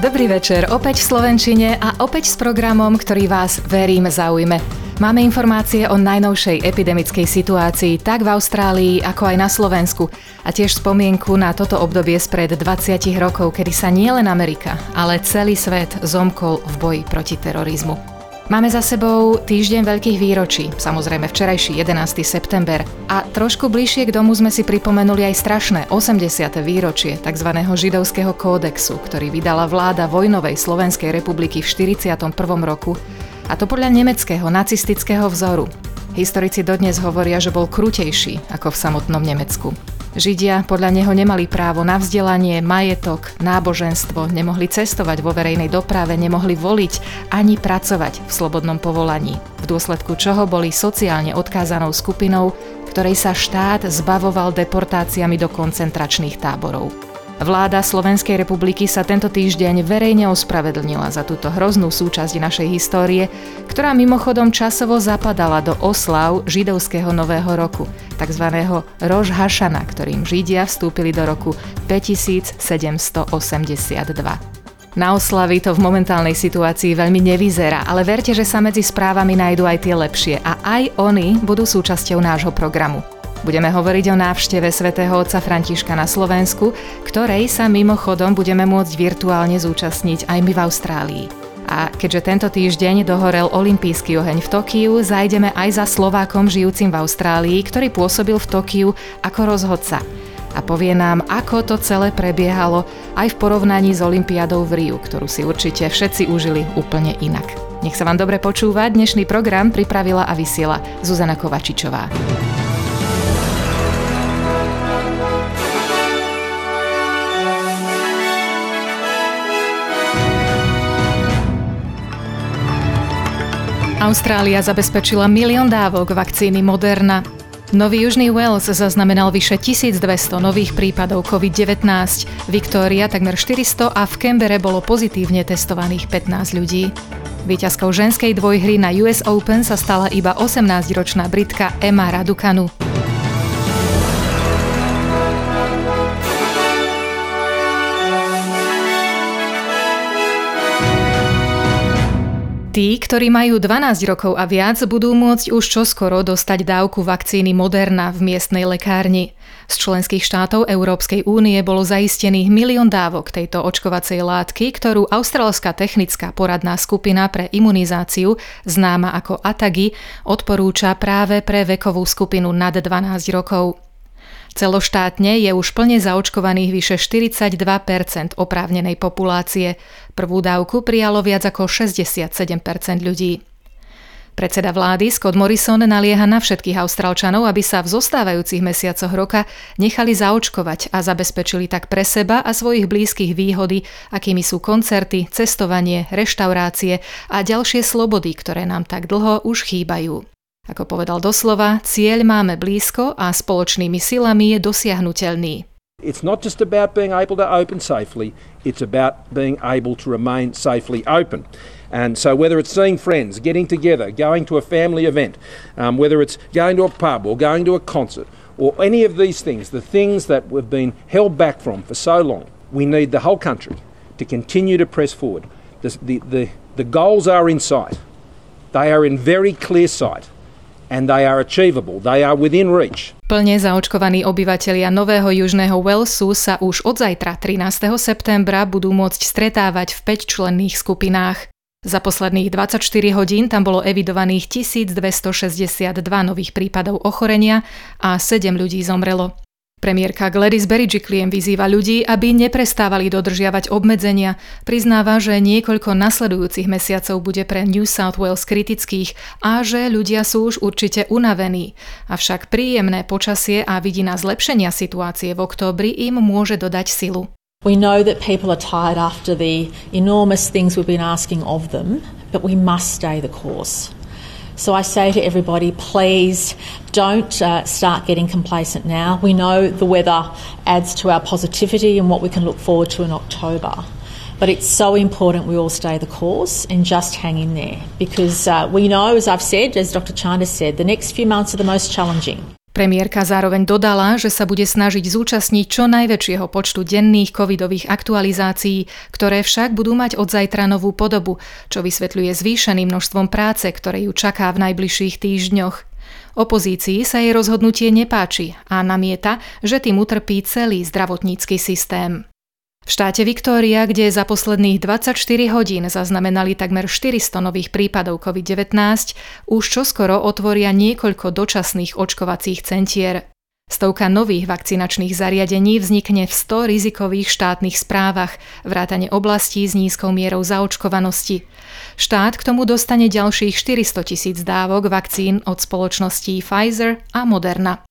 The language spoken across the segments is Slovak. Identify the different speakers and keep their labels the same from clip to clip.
Speaker 1: Dobrý večer, opäť v Slovenčine a opäť s programom, ktorý vás, verím, zaujme. Máme informácie o najnovšej epidemickej situácii tak v Austrálii, ako aj na Slovensku a tiež spomienku na toto obdobie spred 20 rokov, kedy sa nielen Amerika, ale celý svet zomkol v boji proti terorizmu. Máme za sebou týždeň veľkých výročí, samozrejme včerajší 11. september a trošku bližšie k domu sme si pripomenuli aj strašné 80. výročie tzv. židovského kódexu, ktorý vydala vláda vojnovej Slovenskej republiky v 41. roku a to podľa nemeckého nacistického vzoru. Historici dodnes hovoria, že bol krutejší ako v samotnom Nemecku. Židia podľa neho nemali právo na vzdelanie, majetok, náboženstvo, nemohli cestovať vo verejnej doprave, nemohli voliť ani pracovať v slobodnom povolaní, v dôsledku čoho boli sociálne odkázanou skupinou, ktorej sa štát zbavoval deportáciami do koncentračných táborov. Vláda Slovenskej republiky sa tento týždeň verejne ospravedlnila za túto hroznú súčasť našej histórie, ktorá mimochodom časovo zapadala do oslav židovského nového roku, tzv. Rož Hašana, ktorým Židia vstúpili do roku 5782. Na oslavy to v momentálnej situácii veľmi nevyzerá, ale verte, že sa medzi správami nájdú aj tie lepšie a aj oni budú súčasťou nášho programu. Budeme hovoriť o návšteve svätého otca Františka na Slovensku, ktorej sa mimochodom budeme môcť virtuálne zúčastniť aj my v Austrálii. A keďže tento týždeň dohorel olimpijský oheň v Tokiu, zajdeme aj za Slovákom žijúcim v Austrálii, ktorý pôsobil v Tokiu ako rozhodca. A povie nám, ako to celé prebiehalo aj v porovnaní s Olympiádou v Riu, ktorú si určite všetci užili úplne inak. Nech sa vám dobre počúva, dnešný program pripravila a vysiela Zuzana Kovačičová. Austrália zabezpečila milión dávok vakcíny Moderna. Nový Južný Wales zaznamenal vyše 1200 nových prípadov COVID-19, Viktória takmer 400 a v Kembere bolo pozitívne testovaných 15 ľudí. Výťazkou ženskej dvojhry na US Open sa stala iba 18-ročná Britka Emma Raducanu. Tí, ktorí majú 12 rokov a viac, budú môcť už čoskoro dostať dávku vakcíny Moderna v miestnej lekárni. Z členských štátov Európskej únie bolo zaistených milión dávok tejto očkovacej látky, ktorú Austrálska technická poradná skupina pre imunizáciu, známa ako ATAGI, odporúča práve pre vekovú skupinu nad 12 rokov. Celoštátne je už plne zaočkovaných vyše 42% oprávnenej populácie. Prvú dávku prijalo viac ako 67% ľudí. Predseda vlády Scott Morrison nalieha na všetkých Austrálčanov, aby sa v zostávajúcich mesiacoch roka nechali zaočkovať a zabezpečili tak pre seba a svojich blízkych výhody, akými sú koncerty, cestovanie, reštaurácie a ďalšie slobody, ktoré nám tak dlho už chýbajú. Ako povedal doslova, cieľ máme blízko a spoločnými silami je dosiahnutelný.
Speaker 2: It's not just about being able to open safely, it's about being able to remain safely open. And so, whether it's seeing friends, getting together, going to a family event, um, whether it's going to a pub or going to a concert, or any of these things, the things that we've been held back from for so long, we need the whole country to continue to press forward. The, the, the, the goals are in sight, they are in very clear sight and they are achievable. They are within reach.
Speaker 1: Plne zaočkovaní obyvatelia Nového Južného Walesu sa už od zajtra 13. septembra budú môcť stretávať v 5-členných skupinách. Za posledných 24 hodín tam bolo evidovaných 1262 nových prípadov ochorenia a 7 ľudí zomrelo. Premiérka Gladys Berejiklian vyzýva ľudí, aby neprestávali dodržiavať obmedzenia. Priznáva, že niekoľko nasledujúcich mesiacov bude pre New South Wales kritických a že ľudia sú už určite unavení. Avšak príjemné počasie a vidina zlepšenia situácie v októbri im môže dodať silu.
Speaker 3: We know that people are tired after the enormous things we've been asking of them, but we must stay the course. So I say to everybody, please don't uh, start getting complacent now. We know the weather adds to our positivity and what we can look forward to in October. But it's so important we all stay the course and just hang in there because uh, we know, as I've said, as Dr. Chanda said, the next few months are the most challenging.
Speaker 1: Premiérka zároveň dodala, že sa bude snažiť zúčastniť čo najväčšieho počtu denných covidových aktualizácií, ktoré však budú mať od zajtra novú podobu, čo vysvetľuje zvýšeným množstvom práce, ktoré ju čaká v najbližších týždňoch. Opozícii sa jej rozhodnutie nepáči a namieta, že tým utrpí celý zdravotnícky systém. V štáte Viktória, kde za posledných 24 hodín zaznamenali takmer 400 nových prípadov COVID-19, už čoskoro otvoria niekoľko dočasných očkovacích centier. Stovka nových vakcinačných zariadení vznikne v 100 rizikových štátnych správach, vrátane oblastí s nízkou mierou zaočkovanosti. Štát k tomu dostane ďalších 400 tisíc dávok vakcín od spoločností Pfizer a Moderna.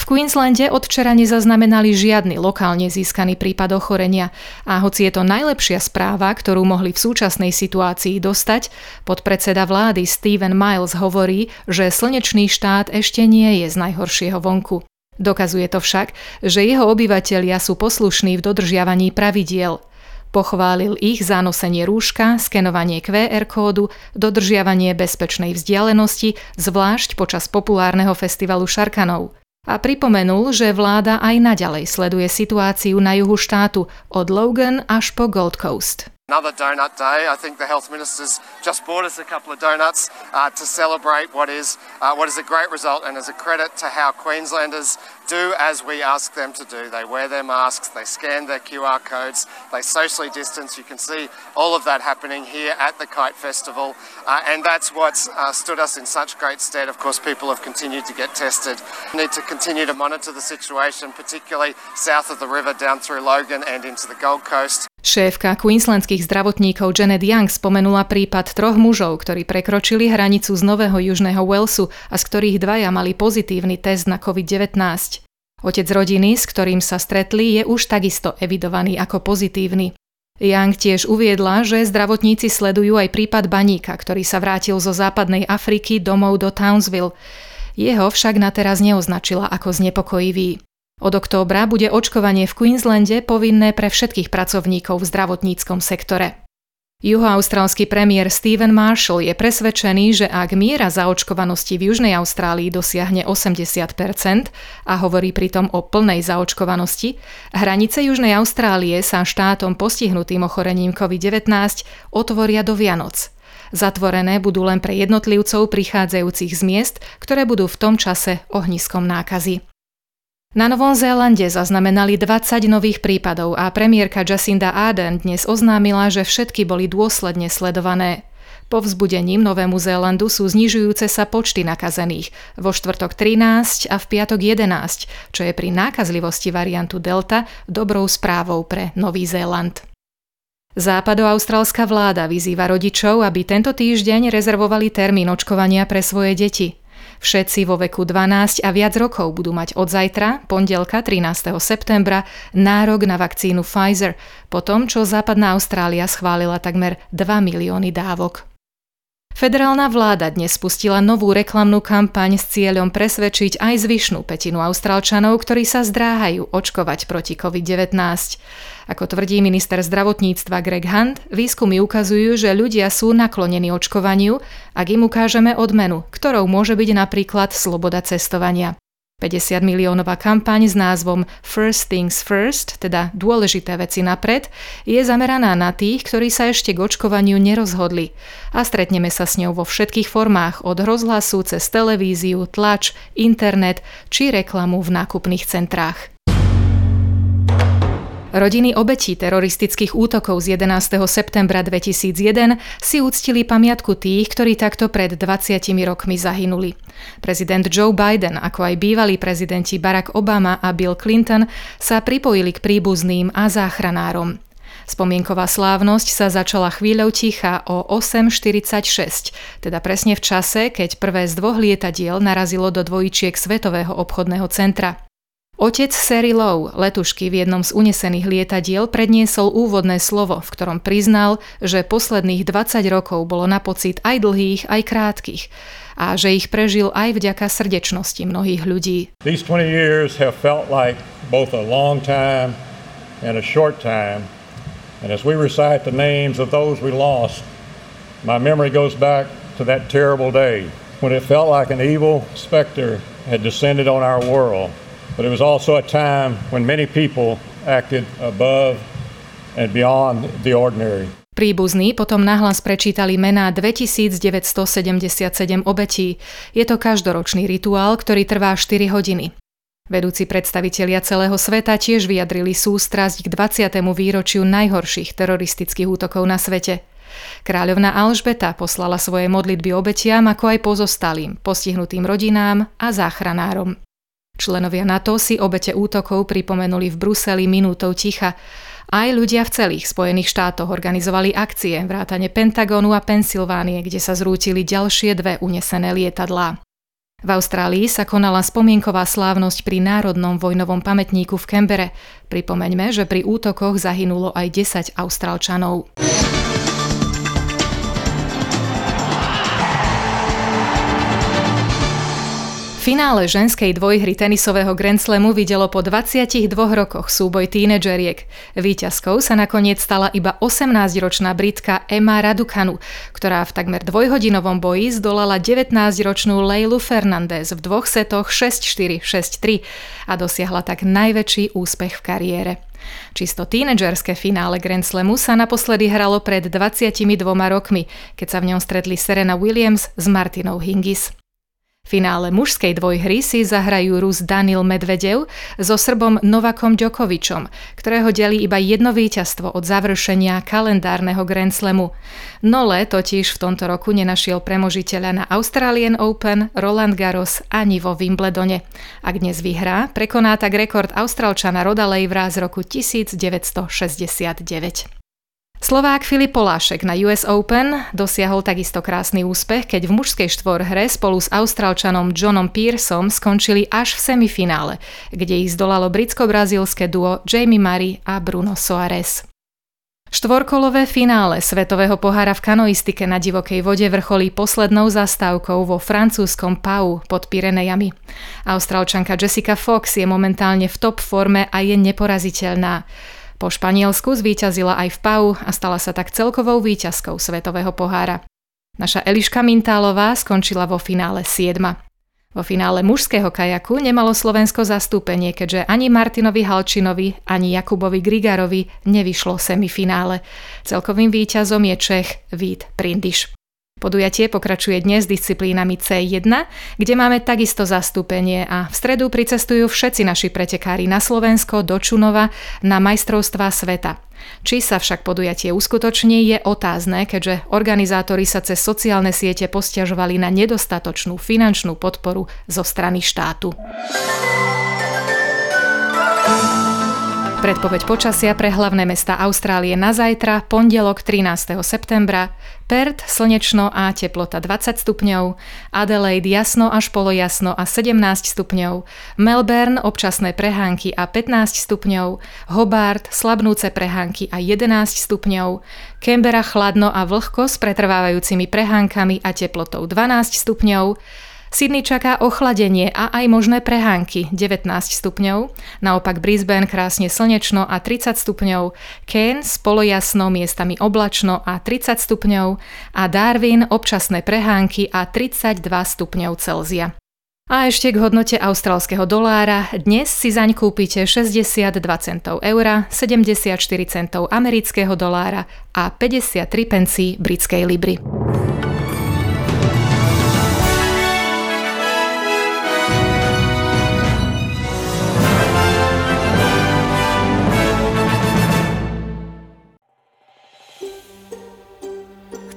Speaker 1: V Queenslande od včera nezaznamenali žiadny lokálne získaný prípad ochorenia a hoci je to najlepšia správa, ktorú mohli v súčasnej situácii dostať, podpredseda vlády Stephen Miles hovorí, že slnečný štát ešte nie je z najhoršieho vonku. Dokazuje to však, že jeho obyvatelia sú poslušní v dodržiavaní pravidiel. Pochválil ich za nosenie rúška, skenovanie QR kódu, dodržiavanie bezpečnej vzdialenosti, zvlášť počas populárneho festivalu Šarkanov – a pripomenul, že vláda aj naďalej sleduje situáciu na juhu štátu od Logan až po Gold Coast.
Speaker 4: Another donut day. I think the health minister's just bought us a couple of donuts uh, to celebrate what is uh, what is a great result and as a credit to how Queenslanders do as we ask them to do. They wear their masks, they scan their QR codes, they socially distance. You can see all of that happening here at the Kite Festival, uh, and that's what's uh, stood us in such great stead. Of course, people have continued to get tested. We need to continue to monitor the situation, particularly south of the river down through Logan and into the Gold Coast.
Speaker 1: Šéfka queenslandských zdravotníkov Janet Young spomenula prípad troch mužov, ktorí prekročili hranicu z Nového Južného Walesu a z ktorých dvaja mali pozitívny test na COVID-19. Otec rodiny, s ktorým sa stretli, je už takisto evidovaný ako pozitívny. Young tiež uviedla, že zdravotníci sledujú aj prípad baníka, ktorý sa vrátil zo západnej Afriky domov do Townsville. Jeho však na teraz neoznačila ako znepokojivý. Od októbra bude očkovanie v Queenslande povinné pre všetkých pracovníkov v zdravotníckom sektore. Juhoaustrálsky premiér Stephen Marshall je presvedčený, že ak miera zaočkovanosti v Južnej Austrálii dosiahne 80% a hovorí pritom o plnej zaočkovanosti, hranice Južnej Austrálie sa štátom postihnutým ochorením COVID-19 otvoria do Vianoc. Zatvorené budú len pre jednotlivcov prichádzajúcich z miest, ktoré budú v tom čase ohniskom nákazy. Na Novom Zélande zaznamenali 20 nových prípadov a premiérka Jacinda Ardern dnes oznámila, že všetky boli dôsledne sledované. Po vzbudením Novému Zélandu sú znižujúce sa počty nakazených, vo štvrtok 13 a v piatok 11, čo je pri nákazlivosti variantu Delta dobrou správou pre Nový Zéland. Západoaustrálska vláda vyzýva rodičov, aby tento týždeň rezervovali termín očkovania pre svoje deti. Všetci vo veku 12 a viac rokov budú mať od zajtra, pondelka 13. septembra, nárok na vakcínu Pfizer, po tom, čo západná Austrália schválila takmer 2 milióny dávok. Federálna vláda dnes spustila novú reklamnú kampaň s cieľom presvedčiť aj zvyšnú petinu Austrálčanov, ktorí sa zdráhajú očkovať proti COVID-19. Ako tvrdí minister zdravotníctva Greg Hunt, výskumy ukazujú, že ľudia sú naklonení očkovaniu, ak im ukážeme odmenu, ktorou môže byť napríklad sloboda cestovania. 50 miliónová kampaň s názvom First Things First, teda dôležité veci napred, je zameraná na tých, ktorí sa ešte k očkovaniu nerozhodli. A stretneme sa s ňou vo všetkých formách, od rozhlasu cez televíziu, tlač, internet či reklamu v nákupných centrách. Rodiny obetí teroristických útokov z 11. septembra 2001 si úctili pamiatku tých, ktorí takto pred 20 rokmi zahynuli. Prezident Joe Biden, ako aj bývalí prezidenti Barack Obama a Bill Clinton sa pripojili k príbuzným a záchranárom. Spomienková slávnosť sa začala chvíľou ticha o 8.46, teda presne v čase, keď prvé z dvoch lietadiel narazilo do dvojčiek Svetového obchodného centra. Otec Seri Lowe, letušky v jednom z unesených lietadiel, predniesol úvodné slovo, v ktorom priznal, že posledných 20 rokov bolo na pocit aj dlhých, aj krátkých a že ich prežil aj vďaka srdečnosti mnohých ľudí.
Speaker 5: These 20 years have felt like both a long time and a short time. And as we recite the names of those we lost, my memory goes back to that terrible day when it felt like an evil specter had descended on our world. But it was also a time when many people acted above and beyond the ordinary.
Speaker 1: Príbuzní potom nahlas prečítali mená 2977 obetí. Je to každoročný rituál, ktorý trvá 4 hodiny. Vedúci predstavitelia celého sveta tiež vyjadrili sústrasť k 20. výročiu najhorších teroristických útokov na svete. Kráľovna Alžbeta poslala svoje modlitby obetiam ako aj pozostalým, postihnutým rodinám a záchranárom. Členovia NATO si obete útokov pripomenuli v Bruseli minútou ticha. Aj ľudia v celých Spojených štátoch organizovali akcie vrátane Pentagonu a Pensylvánie, kde sa zrútili ďalšie dve unesené lietadlá. V Austrálii sa konala spomienková slávnosť pri Národnom vojnovom pamätníku v Kembere. Pripomeňme, že pri útokoch zahynulo aj 10 Austrálčanov. Finále ženskej dvojhry tenisového Grand Slamu videlo po 22 rokoch súboj tínedžeriek. Výťazkou sa nakoniec stala iba 18-ročná Britka Emma Raducanu, ktorá v takmer dvojhodinovom boji zdolala 19-ročnú Leilu Fernandez v dvoch setoch 6-4, 6-3 a dosiahla tak najväčší úspech v kariére. Čisto tínedžerské finále Grand Slamu sa naposledy hralo pred 22 rokmi, keď sa v ňom stretli Serena Williams s Martinou Hingis finále mužskej dvojhry si zahrajú Rus Daniel Medvedev so Srbom Novakom Djokovičom, ktorého delí iba jedno víťazstvo od završenia kalendárneho Grand Slamu. Nole totiž v tomto roku nenašiel premožiteľa na Australian Open, Roland Garros ani vo Wimbledone. Ak dnes vyhrá, prekoná tak rekord Austrálčana Roda Leivra z roku 1969. Slovák Filip Polášek na US Open dosiahol takisto krásny úspech, keď v mužskej štvorhre spolu s Austrálčanom Johnom Pearsom skončili až v semifinále, kde ich zdolalo britsko-brazílske duo Jamie Murray a Bruno Soares. Štvorkolové finále Svetového pohára v kanoistike na divokej vode vrcholí poslednou zastávkou vo francúzskom Pau pod Pirenejami. Austrálčanka Jessica Fox je momentálne v top forme a je neporaziteľná. Po Španielsku zvíťazila aj v Pau a stala sa tak celkovou výťazkou Svetového pohára. Naša Eliška Mintálová skončila vo finále 7. Vo finále mužského kajaku nemalo Slovensko zastúpenie, keďže ani Martinovi Halčinovi, ani Jakubovi Grigarovi nevyšlo semifinále. Celkovým víťazom je Čech Vít Prindiš. Podujatie pokračuje dnes disciplínami C1, kde máme takisto zastúpenie a v stredu pricestujú všetci naši pretekári na Slovensko do Čunova na majstrovstvá sveta. Či sa však podujatie uskutoční je otázne, keďže organizátori sa cez sociálne siete posťažovali na nedostatočnú finančnú podporu zo strany štátu. Predpoveď počasia pre hlavné mesta Austrálie na zajtra, pondelok 13. septembra, Perth slnečno a teplota 20 stupňov, Adelaide jasno až polojasno a 17 stupňov, Melbourne občasné prehánky a 15 stupňov, Hobart slabnúce prehánky a 11 stupňov, Canberra chladno a vlhko s pretrvávajúcimi prehánkami a teplotou 12 stupňov, Sydney čaká ochladenie a aj možné prehánky 19 stupňov, naopak Brisbane krásne slnečno a 30 stupňov, Cairns polojasno miestami oblačno a 30 stupňov a Darwin občasné prehánky a 32 stupňov Celzia. A ešte k hodnote austrálskeho dolára. Dnes si zaň kúpite 62 centov eura, 74 centov amerického dolára a 53 pencí britskej libry.